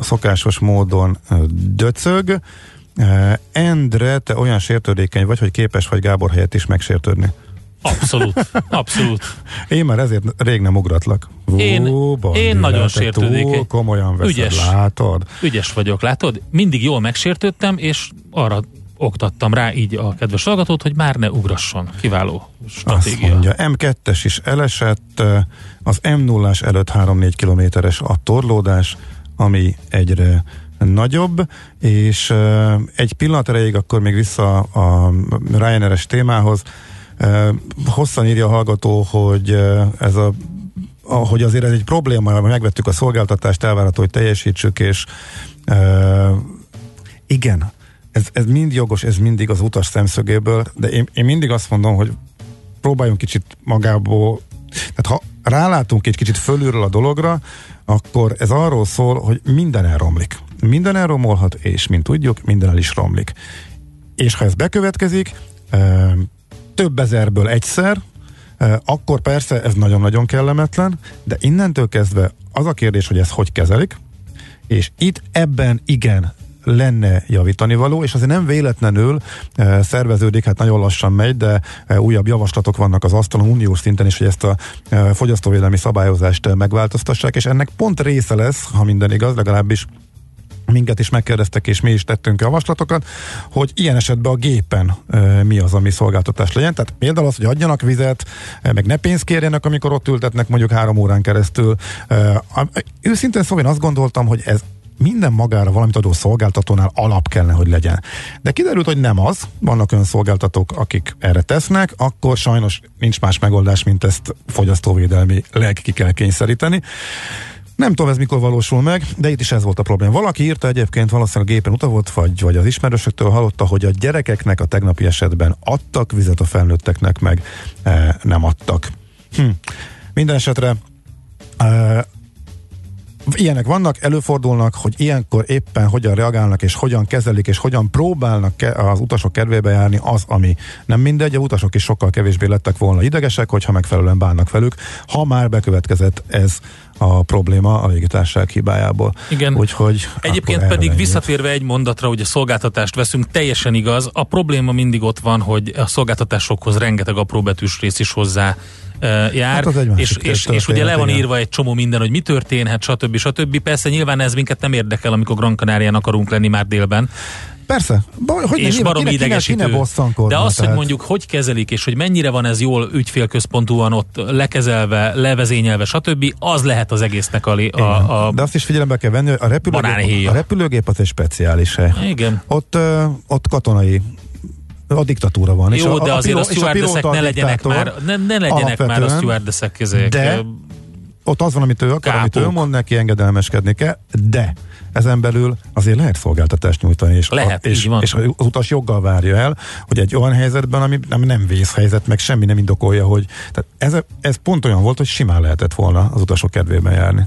szokásos módon döcög. Endre, te olyan sértődékeny vagy, hogy képes vagy Gábor helyett is megsértődni. Abszolút, abszolút. Én már ezért rég nem ugratlak. Én- Ó, Bandi, én nagyon túl komolyan veszed, Ügyes. látod? Ügyes vagyok, látod? Mindig jól megsértődtem, és arra oktattam rá így a kedves hallgatót, hogy már ne ugrasson. Kiváló Azt stratégia. mondja, M2-es is elesett, az M0-as előtt 3-4 kilométeres a torlódás, ami egyre nagyobb, és egy pillanat erejéig akkor még vissza a Ryanair-es témához. Hosszan írja a hallgató, hogy ez a hogy azért ez egy probléma, hogy megvettük a szolgáltatást, elvárható, hogy teljesítsük, és igen, ez, ez mind jogos, ez mindig az utas szemszögéből, de én, én mindig azt mondom, hogy próbáljunk kicsit magából, tehát ha rálátunk egy kicsit fölülről a dologra, akkor ez arról szól, hogy minden elromlik. Minden elromolhat, és mint tudjuk, minden el is romlik. És ha ez bekövetkezik, több ezerből egyszer, akkor persze ez nagyon-nagyon kellemetlen, de innentől kezdve az a kérdés, hogy ez hogy kezelik, és itt ebben igen lenne javítani való, és azért nem véletlenül e, szerveződik, hát nagyon lassan megy, de e, újabb javaslatok vannak az asztalon uniós szinten is, hogy ezt a e, fogyasztóvédelmi szabályozást e, megváltoztassák, és ennek pont része lesz, ha minden igaz, legalábbis minket is megkérdeztek, és mi is tettünk javaslatokat, hogy ilyen esetben a gépen e, mi az, ami szolgáltatás legyen. Tehát például az, hogy adjanak vizet, e, meg ne pénzt kérjenek, amikor ott ültetnek mondjuk három órán keresztül. E, őszintén szóval én azt gondoltam, hogy ez minden magára valamit adó szolgáltatónál alap kellene, hogy legyen. De kiderült, hogy nem az. Vannak olyan szolgáltatók, akik erre tesznek, akkor sajnos nincs más megoldás, mint ezt fogyasztóvédelmi leg ki kell kényszeríteni. Nem tudom ez mikor valósul meg, de itt is ez volt a probléma. Valaki írta egyébként, valószínűleg gépen uta volt, vagy, vagy az ismerősöktől hallotta, hogy a gyerekeknek a tegnapi esetben adtak vizet, a felnőtteknek meg e, nem adtak. Hm. Minden esetre e, ilyenek vannak, előfordulnak, hogy ilyenkor éppen hogyan reagálnak, és hogyan kezelik, és hogyan próbálnak az utasok kedvébe járni, az, ami nem mindegy, a utasok is sokkal kevésbé lettek volna idegesek, hogyha megfelelően bánnak velük, ha már bekövetkezett ez a probléma a légitársaság hibájából. Igen. Úgyhogy Egyébként pedig visszatérve egy mondatra, hogy a szolgáltatást veszünk, teljesen igaz. A probléma mindig ott van, hogy a szolgáltatásokhoz rengeteg apróbetűs rész is hozzá e, jár, Hát és, és, és ugye le van igen. írva egy csomó minden, hogy mi történhet, stb. stb. Persze nyilván ez minket nem érdekel, amikor Gran Canarián akarunk lenni már délben. Persze, hogy ne, és kinek- kinek- idegesítő. De az, hogy mondjuk hogy kezelik, és hogy mennyire van ez jól ügyfélközpontúan ott lekezelve, levezényelve, stb., az lehet az egésznek a, a, a De azt is figyelembe kell venni, hogy a repülőgép, a repülőgép az egy speciális hely. Igen. Ott, ott katonai a diktatúra van. és Jó, a, de a piló- azért a stewardessek pilóta ne legyenek már, ne, ne legyenek már a stewardessek ezek. De ott az van, amit ő akar, amit ő mond, neki engedelmeskedni kell, de ezen belül azért lehet szolgáltatást nyújtani, és, Lehet, a, és, és az utas joggal várja el, hogy egy olyan helyzetben, ami nem, nem vészhelyzet, meg semmi nem indokolja, hogy tehát ez, ez pont olyan volt, hogy simán lehetett volna az utasok kedvében járni.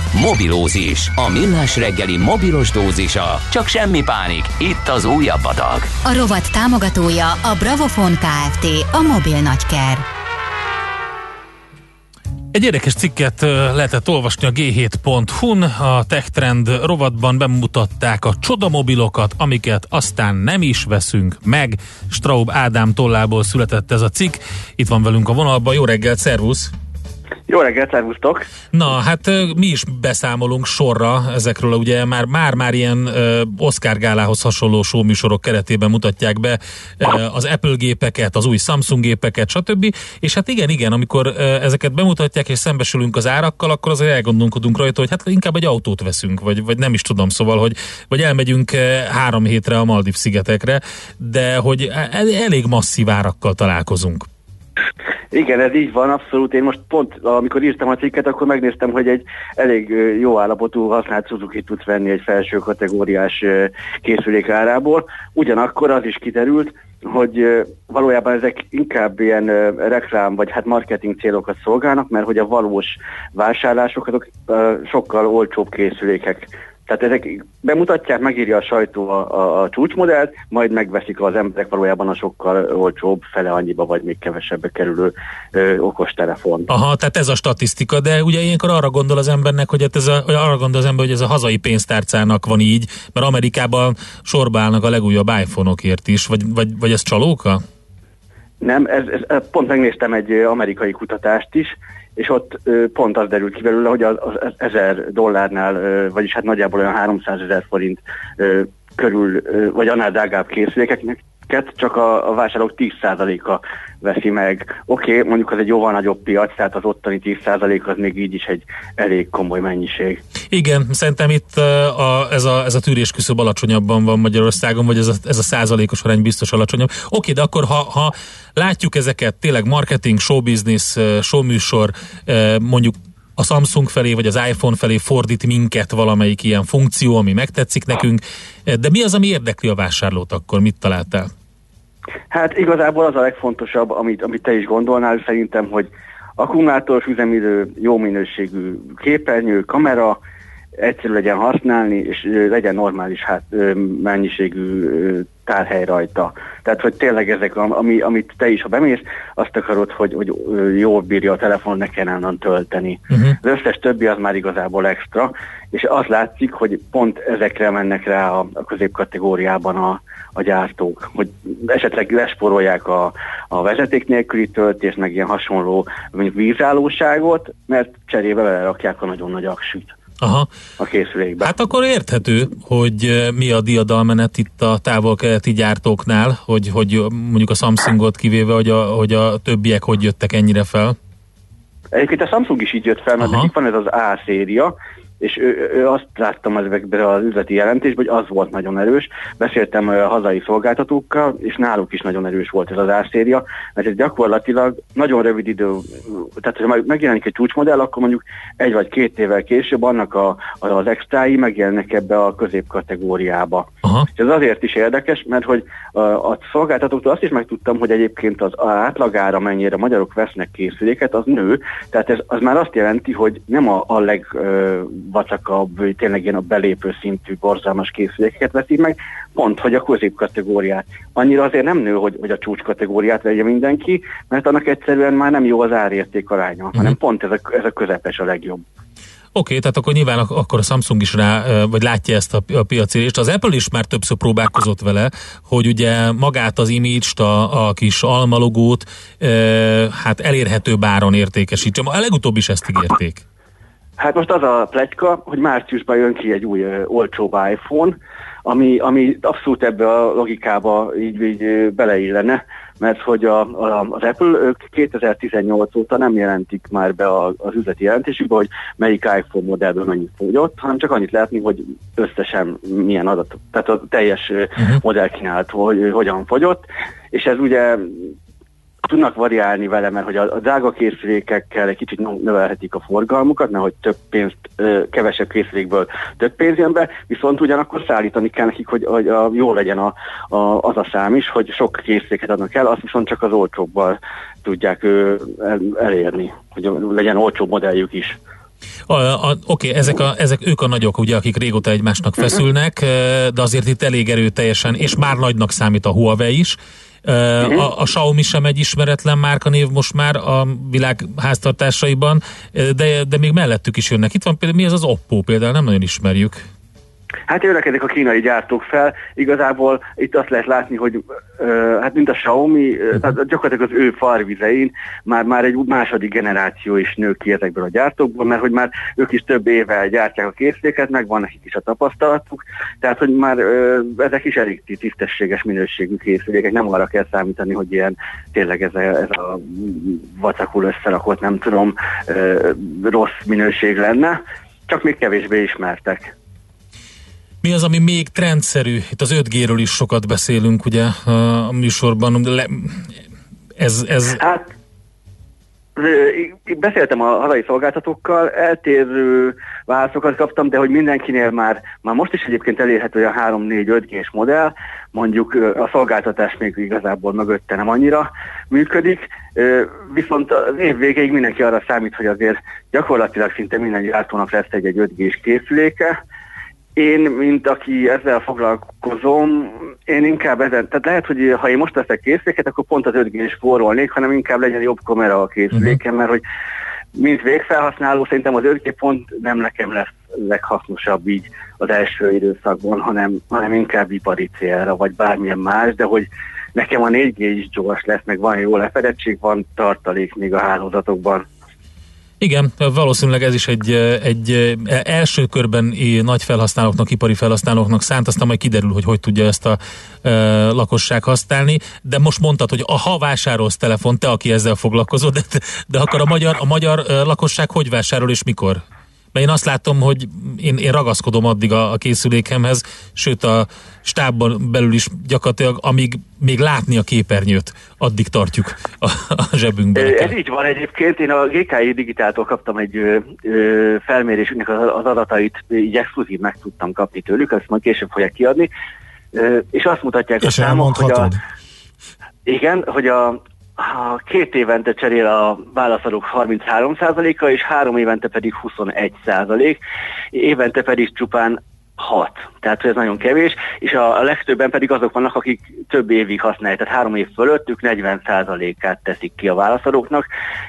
Mobilózis, a millás reggeli mobilos dózisa. Csak semmi pánik, itt az újabb adag. A rovat támogatója a Bravofon Kft. A mobil nagyker. Egy érdekes cikket lehetett olvasni a g7.hu-n, a TechTrend rovatban bemutatták a csodamobilokat, amiket aztán nem is veszünk meg. Straub Ádám tollából született ez a cikk. Itt van velünk a vonalban. Jó reggelt, szervusz! Jó reggelt, szervusztok! Na, hát mi is beszámolunk sorra ezekről, ugye már már, már ilyen ö, Oscar gálához hasonló showműsorok keretében mutatják be ö, az Apple gépeket, az új Samsung gépeket, stb. És hát igen, igen, amikor ö, ezeket bemutatják és szembesülünk az árakkal, akkor azért elgondolkodunk rajta, hogy hát inkább egy autót veszünk, vagy, vagy nem is tudom, szóval, hogy vagy elmegyünk három hétre a Maldiv szigetekre, de hogy el, elég masszív árakkal találkozunk. Igen, ez így van, abszolút. Én most pont, amikor írtam a cikket, akkor megnéztem, hogy egy elég jó állapotú használt Suzuki tudsz venni egy felső kategóriás készülék árából. Ugyanakkor az is kiderült, hogy valójában ezek inkább ilyen reklám vagy hát marketing célokat szolgálnak, mert hogy a valós vásárlások azok sokkal olcsóbb készülékek. Tehát ezek bemutatják, megírja a sajtó a, a, a csúcsmodellt, majd megveszik az emberek valójában a sokkal olcsóbb, fele annyiba vagy még kevesebbe kerülő ö, okostelefont. Aha, tehát ez a statisztika, de ugye ilyenkor arra gondol az embernek, hogy hát ez a, arra gondol az ember, hogy ez a hazai pénztárcának van így, mert Amerikában sorba állnak a legújabb iPhone-okért is, vagy, vagy, vagy ez csalóka? Nem, ez, ez, pont megnéztem egy amerikai kutatást is, és ott pont az derült ki belőle, hogy az, az 1000 dollárnál, vagyis hát nagyjából olyan 300 ezer forint körül, vagy annál drágább készülékeknek csak a, a vásárlók 10%-a veszi meg. Oké, okay, mondjuk az egy jóval nagyobb piac, tehát az ottani 10% az még így is egy elég komoly mennyiség. Igen, szerintem itt a, ez, a, ez a tűrés küszöb alacsonyabban van Magyarországon, vagy ez a, ez a százalékos arány biztos alacsonyabb. Oké, de akkor ha, ha látjuk ezeket, tényleg marketing, showbusiness, uh, showműsor, uh, mondjuk a Samsung felé, vagy az iPhone felé fordít minket valamelyik ilyen funkció, ami megtetszik nekünk, de mi az, ami érdekli a vásárlót akkor? Mit találtál? Hát igazából az a legfontosabb, amit, amit te is gondolnál, szerintem, hogy akkumulátoros üzemidő, jó minőségű képernyő, kamera, egyszerű legyen használni, és legyen normális hát, mennyiségű tárhely rajta. Tehát, hogy tényleg ezek, am- ami, amit te is, ha bemész, azt akarod, hogy, hogy jól bírja a telefon, ne kellene onnan tölteni. Uh-huh. Az összes többi az már igazából extra, és az látszik, hogy pont ezekre mennek rá a, a középkategóriában a, a gyártók, hogy esetleg lesporolják a, a vezeték nélküli töltést, meg ilyen hasonló mondjuk vízállóságot, mert cserébe belerakják a nagyon nagy aksüt Aha. a készülékbe. Hát akkor érthető, hogy eh, mi a diadalmenet itt a távol-keleti gyártóknál, hogy, hogy mondjuk a Samsungot kivéve, hogy a, hogy a többiek hogy jöttek ennyire fel. Egyébként a Samsung is így jött fel, mert Aha. nekik van ez az A széria, és ő, ő azt láttam ezekben az üzleti jelentésben, hogy az volt nagyon erős. Beszéltem a hazai szolgáltatókkal, és náluk is nagyon erős volt ez az A-széria, mert ez gyakorlatilag nagyon rövid idő, tehát ha meg- megjelenik egy csúcsmodell, akkor mondjuk egy vagy két évvel később annak a, az extrái megjelennek ebbe a középkategóriába. Aha. És ez azért is érdekes, mert hogy a, szolgáltatóktól azt is megtudtam, hogy egyébként az átlagára mennyire magyarok vesznek készüléket, az nő, tehát ez az már azt jelenti, hogy nem a, a legvacakabb, tényleg ilyen a belépő szintű borzalmas készülékeket veszik meg, pont, hogy a középkategóriát. Annyira azért nem nő, hogy, hogy a csúcskategóriát vegye mindenki, mert annak egyszerűen már nem jó az árérték aránya, uh-huh. hanem pont ez a, ez a közepes a legjobb. Oké, tehát akkor nyilván ak- akkor a Samsung is rá, vagy látja ezt a, a piacérést. Az Apple is már többször próbálkozott vele, hogy ugye magát az image-t, a, a kis almalogót, ö, hát elérhető báron értékesítse. A legutóbb is ezt ígérték. Hát most az a pletyka, hogy márciusban jön ki egy új ö, iPhone, ami, ami abszolút ebbe a logikába így, így beleillene, mert hogy a, a, az Apple ők 2018 óta nem jelentik már be a, az üzleti jelentésükbe, hogy melyik iPhone modellből mennyit fogyott, hanem csak annyit látni, hogy összesen milyen adat, tehát a teljes uh-huh. modell kínált, hogy hogyan fogyott, és ez ugye tudnak variálni vele, mert hogy a, a drága készülékekkel egy kicsit nö- növelhetik a forgalmukat, mert hogy több pénzt, ö, kevesebb készülékből több pénz jön be, viszont ugyanakkor szállítani kell nekik, hogy, hogy a, jó legyen a, a, az a szám is, hogy sok készüléket adnak el, azt viszont csak az olcsóbbal tudják ö, el, elérni, hogy legyen olcsóbb modelljük is. Oké, ezek, a, ezek ők a nagyok, ugye, akik régóta egymásnak feszülnek, eh, de azért itt elég erőteljesen, és már nagynak számít a Huawei is. Eh, A, a Xiaomi sem egy ismeretlen márkanév most már a világ háztartásaiban, de, de még mellettük is jönnek. Itt van például, mi ez az Oppo például, nem nagyon ismerjük. Hát jönnek a kínai gyártók fel, igazából itt azt lehet látni, hogy ö, hát mint a Xiaomi, ö, tehát gyakorlatilag az ő farvizein már, már egy második generáció is nő ki ezekből a gyártókból, mert hogy már ők is több éve gyártják a készüléket, meg van nekik is a tapasztalatuk, tehát hogy már ö, ezek is elég tisztességes minőségű készülékek, nem arra kell számítani, hogy ilyen tényleg ez a, ez a vacakul összerakott, nem tudom, ö, rossz minőség lenne, csak még kevésbé ismertek. Mi az, ami még trendszerű? Itt az 5G-ről is sokat beszélünk, ugye, a műsorban. Le, ez, ez... Hát beszéltem a hazai szolgáltatókkal, eltérő válaszokat kaptam, de hogy mindenkinél már, már most is egyébként elérhető a 3-4-5G-s modell, mondjuk a szolgáltatás még igazából mögötte nem annyira működik, viszont az év végéig mindenki arra számít, hogy azért gyakorlatilag szinte minden gyártónak lesz egy, egy 5G-s készüléke, én, mint aki ezzel foglalkozom, én inkább ezen, tehát lehet, hogy ha én most veszek készüléket, akkor pont az 5 g spórolnék, hanem inkább legyen jobb kamera a készüléken, mert hogy mint végfelhasználó szerintem az 5G pont nem nekem lesz leghasznosabb így az első időszakban, hanem, hanem inkább ipari célra, vagy bármilyen más, de hogy nekem a 4G is gyors lesz, meg van jó lefedettség, van tartalék még a hálózatokban. Igen, valószínűleg ez is egy, egy első körben nagy felhasználóknak, ipari felhasználóknak szánt, aztán majd kiderül, hogy hogy tudja ezt a e, lakosság használni, de most mondtad, hogy a, ha vásárolsz telefon, te, aki ezzel foglalkozol, de, de akkor a magyar, a magyar e, lakosság hogy vásárol és mikor? Mert én azt látom, hogy én, én ragaszkodom addig a, a készülékemhez, sőt a stábban belül is gyakorlatilag, amíg még látni a képernyőt, addig tartjuk a, a zsebünkben. Ez így van egyébként. Én a GKI Digitáltól kaptam egy ö, ö, felmérésünknek az, adatait, így exkluzív meg tudtam kapni tőlük, ezt majd később fogják kiadni. Ö, és azt mutatják a És számok, hogy a, igen, hogy a, a két évente cserél a válaszadók 33%-a, és három évente pedig 21%, évente pedig csupán 6. Tehát ez nagyon kevés, és a, legtöbben pedig azok vannak, akik több évig használják, tehát három év fölött ők 40%-át teszik ki a válaszadóknak,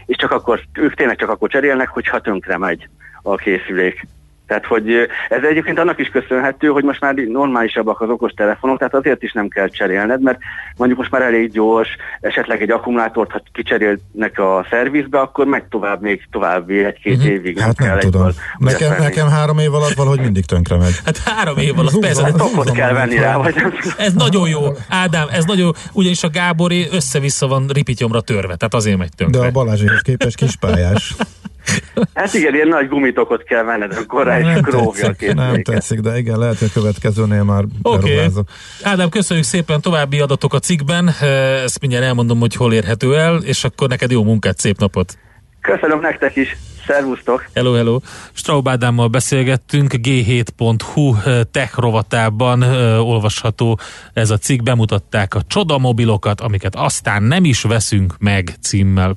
és csak akkor, ők tényleg csak akkor cserélnek, hogyha tönkre megy a készülék. Tehát, hogy ez egyébként annak is köszönhető, hogy most már normálisabbak az okos telefonok, tehát azért is nem kell cserélned, mert mondjuk most már elég gyors, esetleg egy akkumulátort, ha kicserélnek a szervizbe, akkor meg tovább, még további egy-két Mhm. évig Hát nem kell tudom. Nekem, újra nekem három év alatt valahogy mindig tönkre megy. Hát három év alatt, Zúzom, persze. Topot kell venni rá, vagy nem. Ez nagyon jó, Ádám, ez nagyon jó, ugyanis a Gáboré össze-vissza van ripityomra törve, tehát azért megy De tönkre. a Balázséhez képest kispályás. Hát igen, ilyen nagy gumitokot kell venned, akkor rá is Nem akkor óvja a tetszik, nem tetszik, de igen, lehet, hogy a következőnél már Oké. Okay. Ádám, köszönjük szépen további adatok a cikkben, ezt mindjárt elmondom, hogy hol érhető el, és akkor neked jó munkát, szép napot! Köszönöm nektek is, szervusztok! Hello, hello! Straub Ádámmal beszélgettünk, g7.hu eh, tech rovatában eh, olvasható ez a cikk, bemutatták a csodamobilokat, amiket aztán nem is veszünk meg címmel.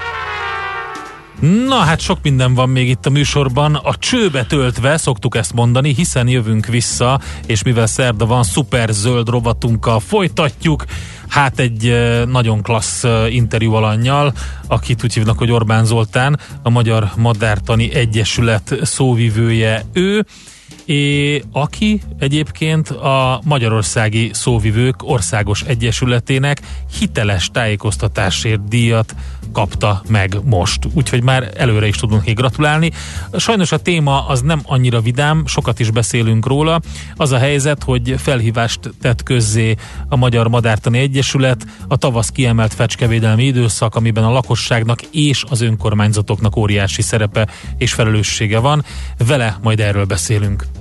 Na hát sok minden van még itt a műsorban. A csőbe töltve szoktuk ezt mondani, hiszen jövünk vissza, és mivel szerda van, szuper zöld rovatunkkal folytatjuk. Hát egy nagyon klassz interjú alanyjal, akit úgy hívnak, hogy Orbán Zoltán, a Magyar Madártani Egyesület szóvivője ő, é, aki egyébként a Magyarországi Szóvivők Országos Egyesületének hiteles tájékoztatásért díjat kapta meg most. Úgyhogy már előre is tudunk neki gratulálni. Sajnos a téma az nem annyira vidám, sokat is beszélünk róla. Az a helyzet, hogy felhívást tett közzé a Magyar Madártani Egyesület, a tavasz kiemelt fecskevédelmi időszak, amiben a lakosságnak és az önkormányzatoknak óriási szerepe és felelőssége van. Vele majd erről beszélünk.